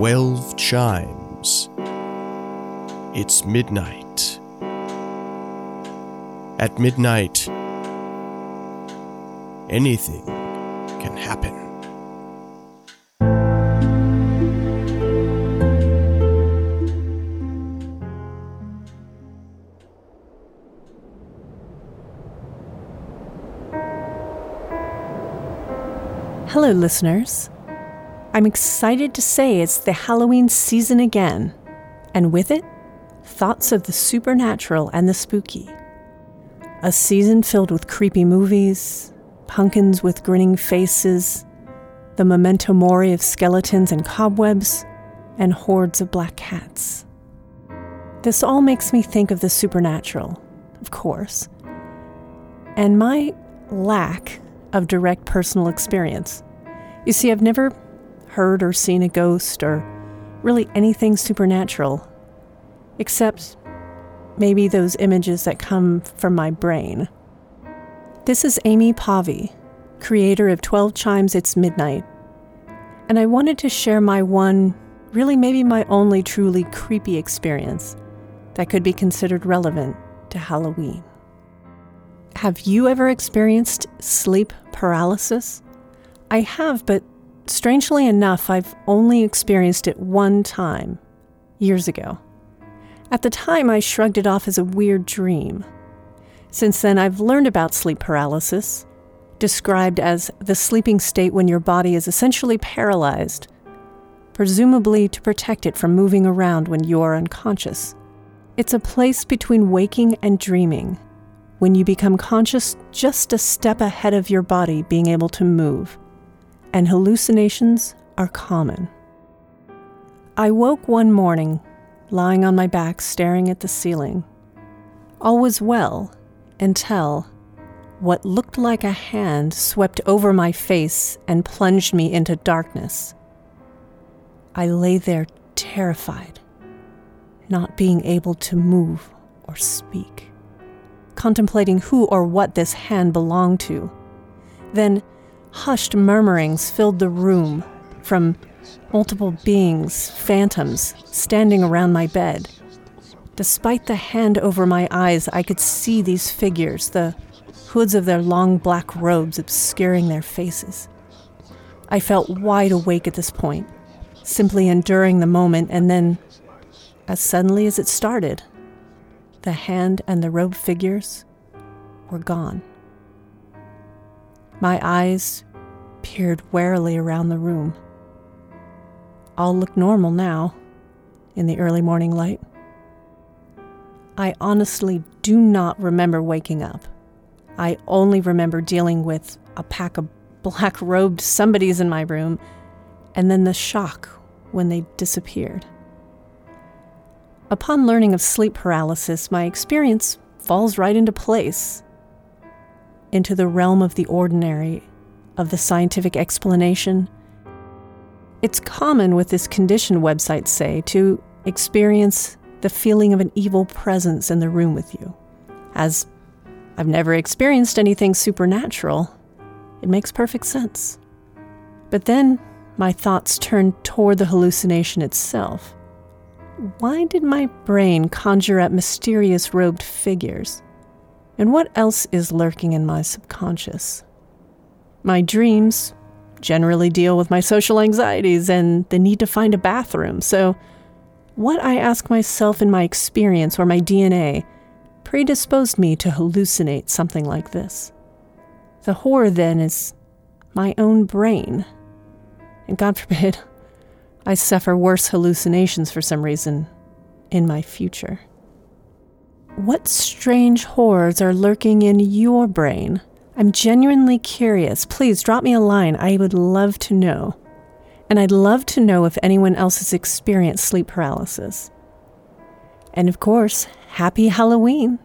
12 chimes. It's midnight. At midnight, anything can happen. Hello, listeners. I'm excited to say it's the Halloween season again, and with it, thoughts of the supernatural and the spooky. A season filled with creepy movies, pumpkins with grinning faces, the memento mori of skeletons and cobwebs, and hordes of black cats. This all makes me think of the supernatural, of course, and my lack of direct personal experience. You see, I've never heard or seen a ghost or really anything supernatural, except maybe those images that come from my brain. This is Amy Pavi, creator of 12 Chimes It's Midnight, and I wanted to share my one, really maybe my only truly creepy experience that could be considered relevant to Halloween. Have you ever experienced sleep paralysis? I have, but strangely enough, I've only experienced it one time, years ago. At the time, I shrugged it off as a weird dream. Since then, I've learned about sleep paralysis, described as the sleeping state when your body is essentially paralyzed, presumably to protect it from moving around when you're unconscious. It's a place between waking and dreaming when you become conscious just a step ahead of your body being able to move, and hallucinations are common. I woke one morning, lying on my back staring at the ceiling. All was well until what looked like a hand swept over my face and plunged me into darkness. I lay there terrified, not being able to move or speak contemplating who or what this hand belonged to. Then, hushed murmurings filled the room from multiple beings, phantoms, standing around my bed. Despite the hand over my eyes, I could see these figures, the hoods of their long black robes obscuring their faces. I felt wide awake at this point, simply enduring the moment, and then, as suddenly as it started, the hand and the robe figures were gone. My eyes peered warily around the room. All looked normal now, in the early morning light. I honestly do not remember waking up. I only remember dealing with a pack of black robed somebodies in my room, and then the shock when they disappeared. Upon learning of sleep paralysis, my experience falls right into place, into the realm of the ordinary, of the scientific explanation. It's common with this condition, websites say, to experience the feeling of an evil presence in the room with you. As I've never experienced anything supernatural, it makes perfect sense. But then my thoughts turn toward the hallucination itself why did my brain conjure up mysterious robed figures? And what else is lurking in my subconscious? My dreams generally deal with my social anxieties and the need to find a bathroom, so what I ask myself in my experience or my DNA predisposed me to hallucinate something like this. The horror then is my own brain. And God forbid, I suffer worse hallucinations for some reason in my future. What strange horrors are lurking in your brain? I'm genuinely curious. Please drop me a line. I would love to know. And I'd love to know if anyone else has experienced sleep paralysis. And of course, happy Halloween!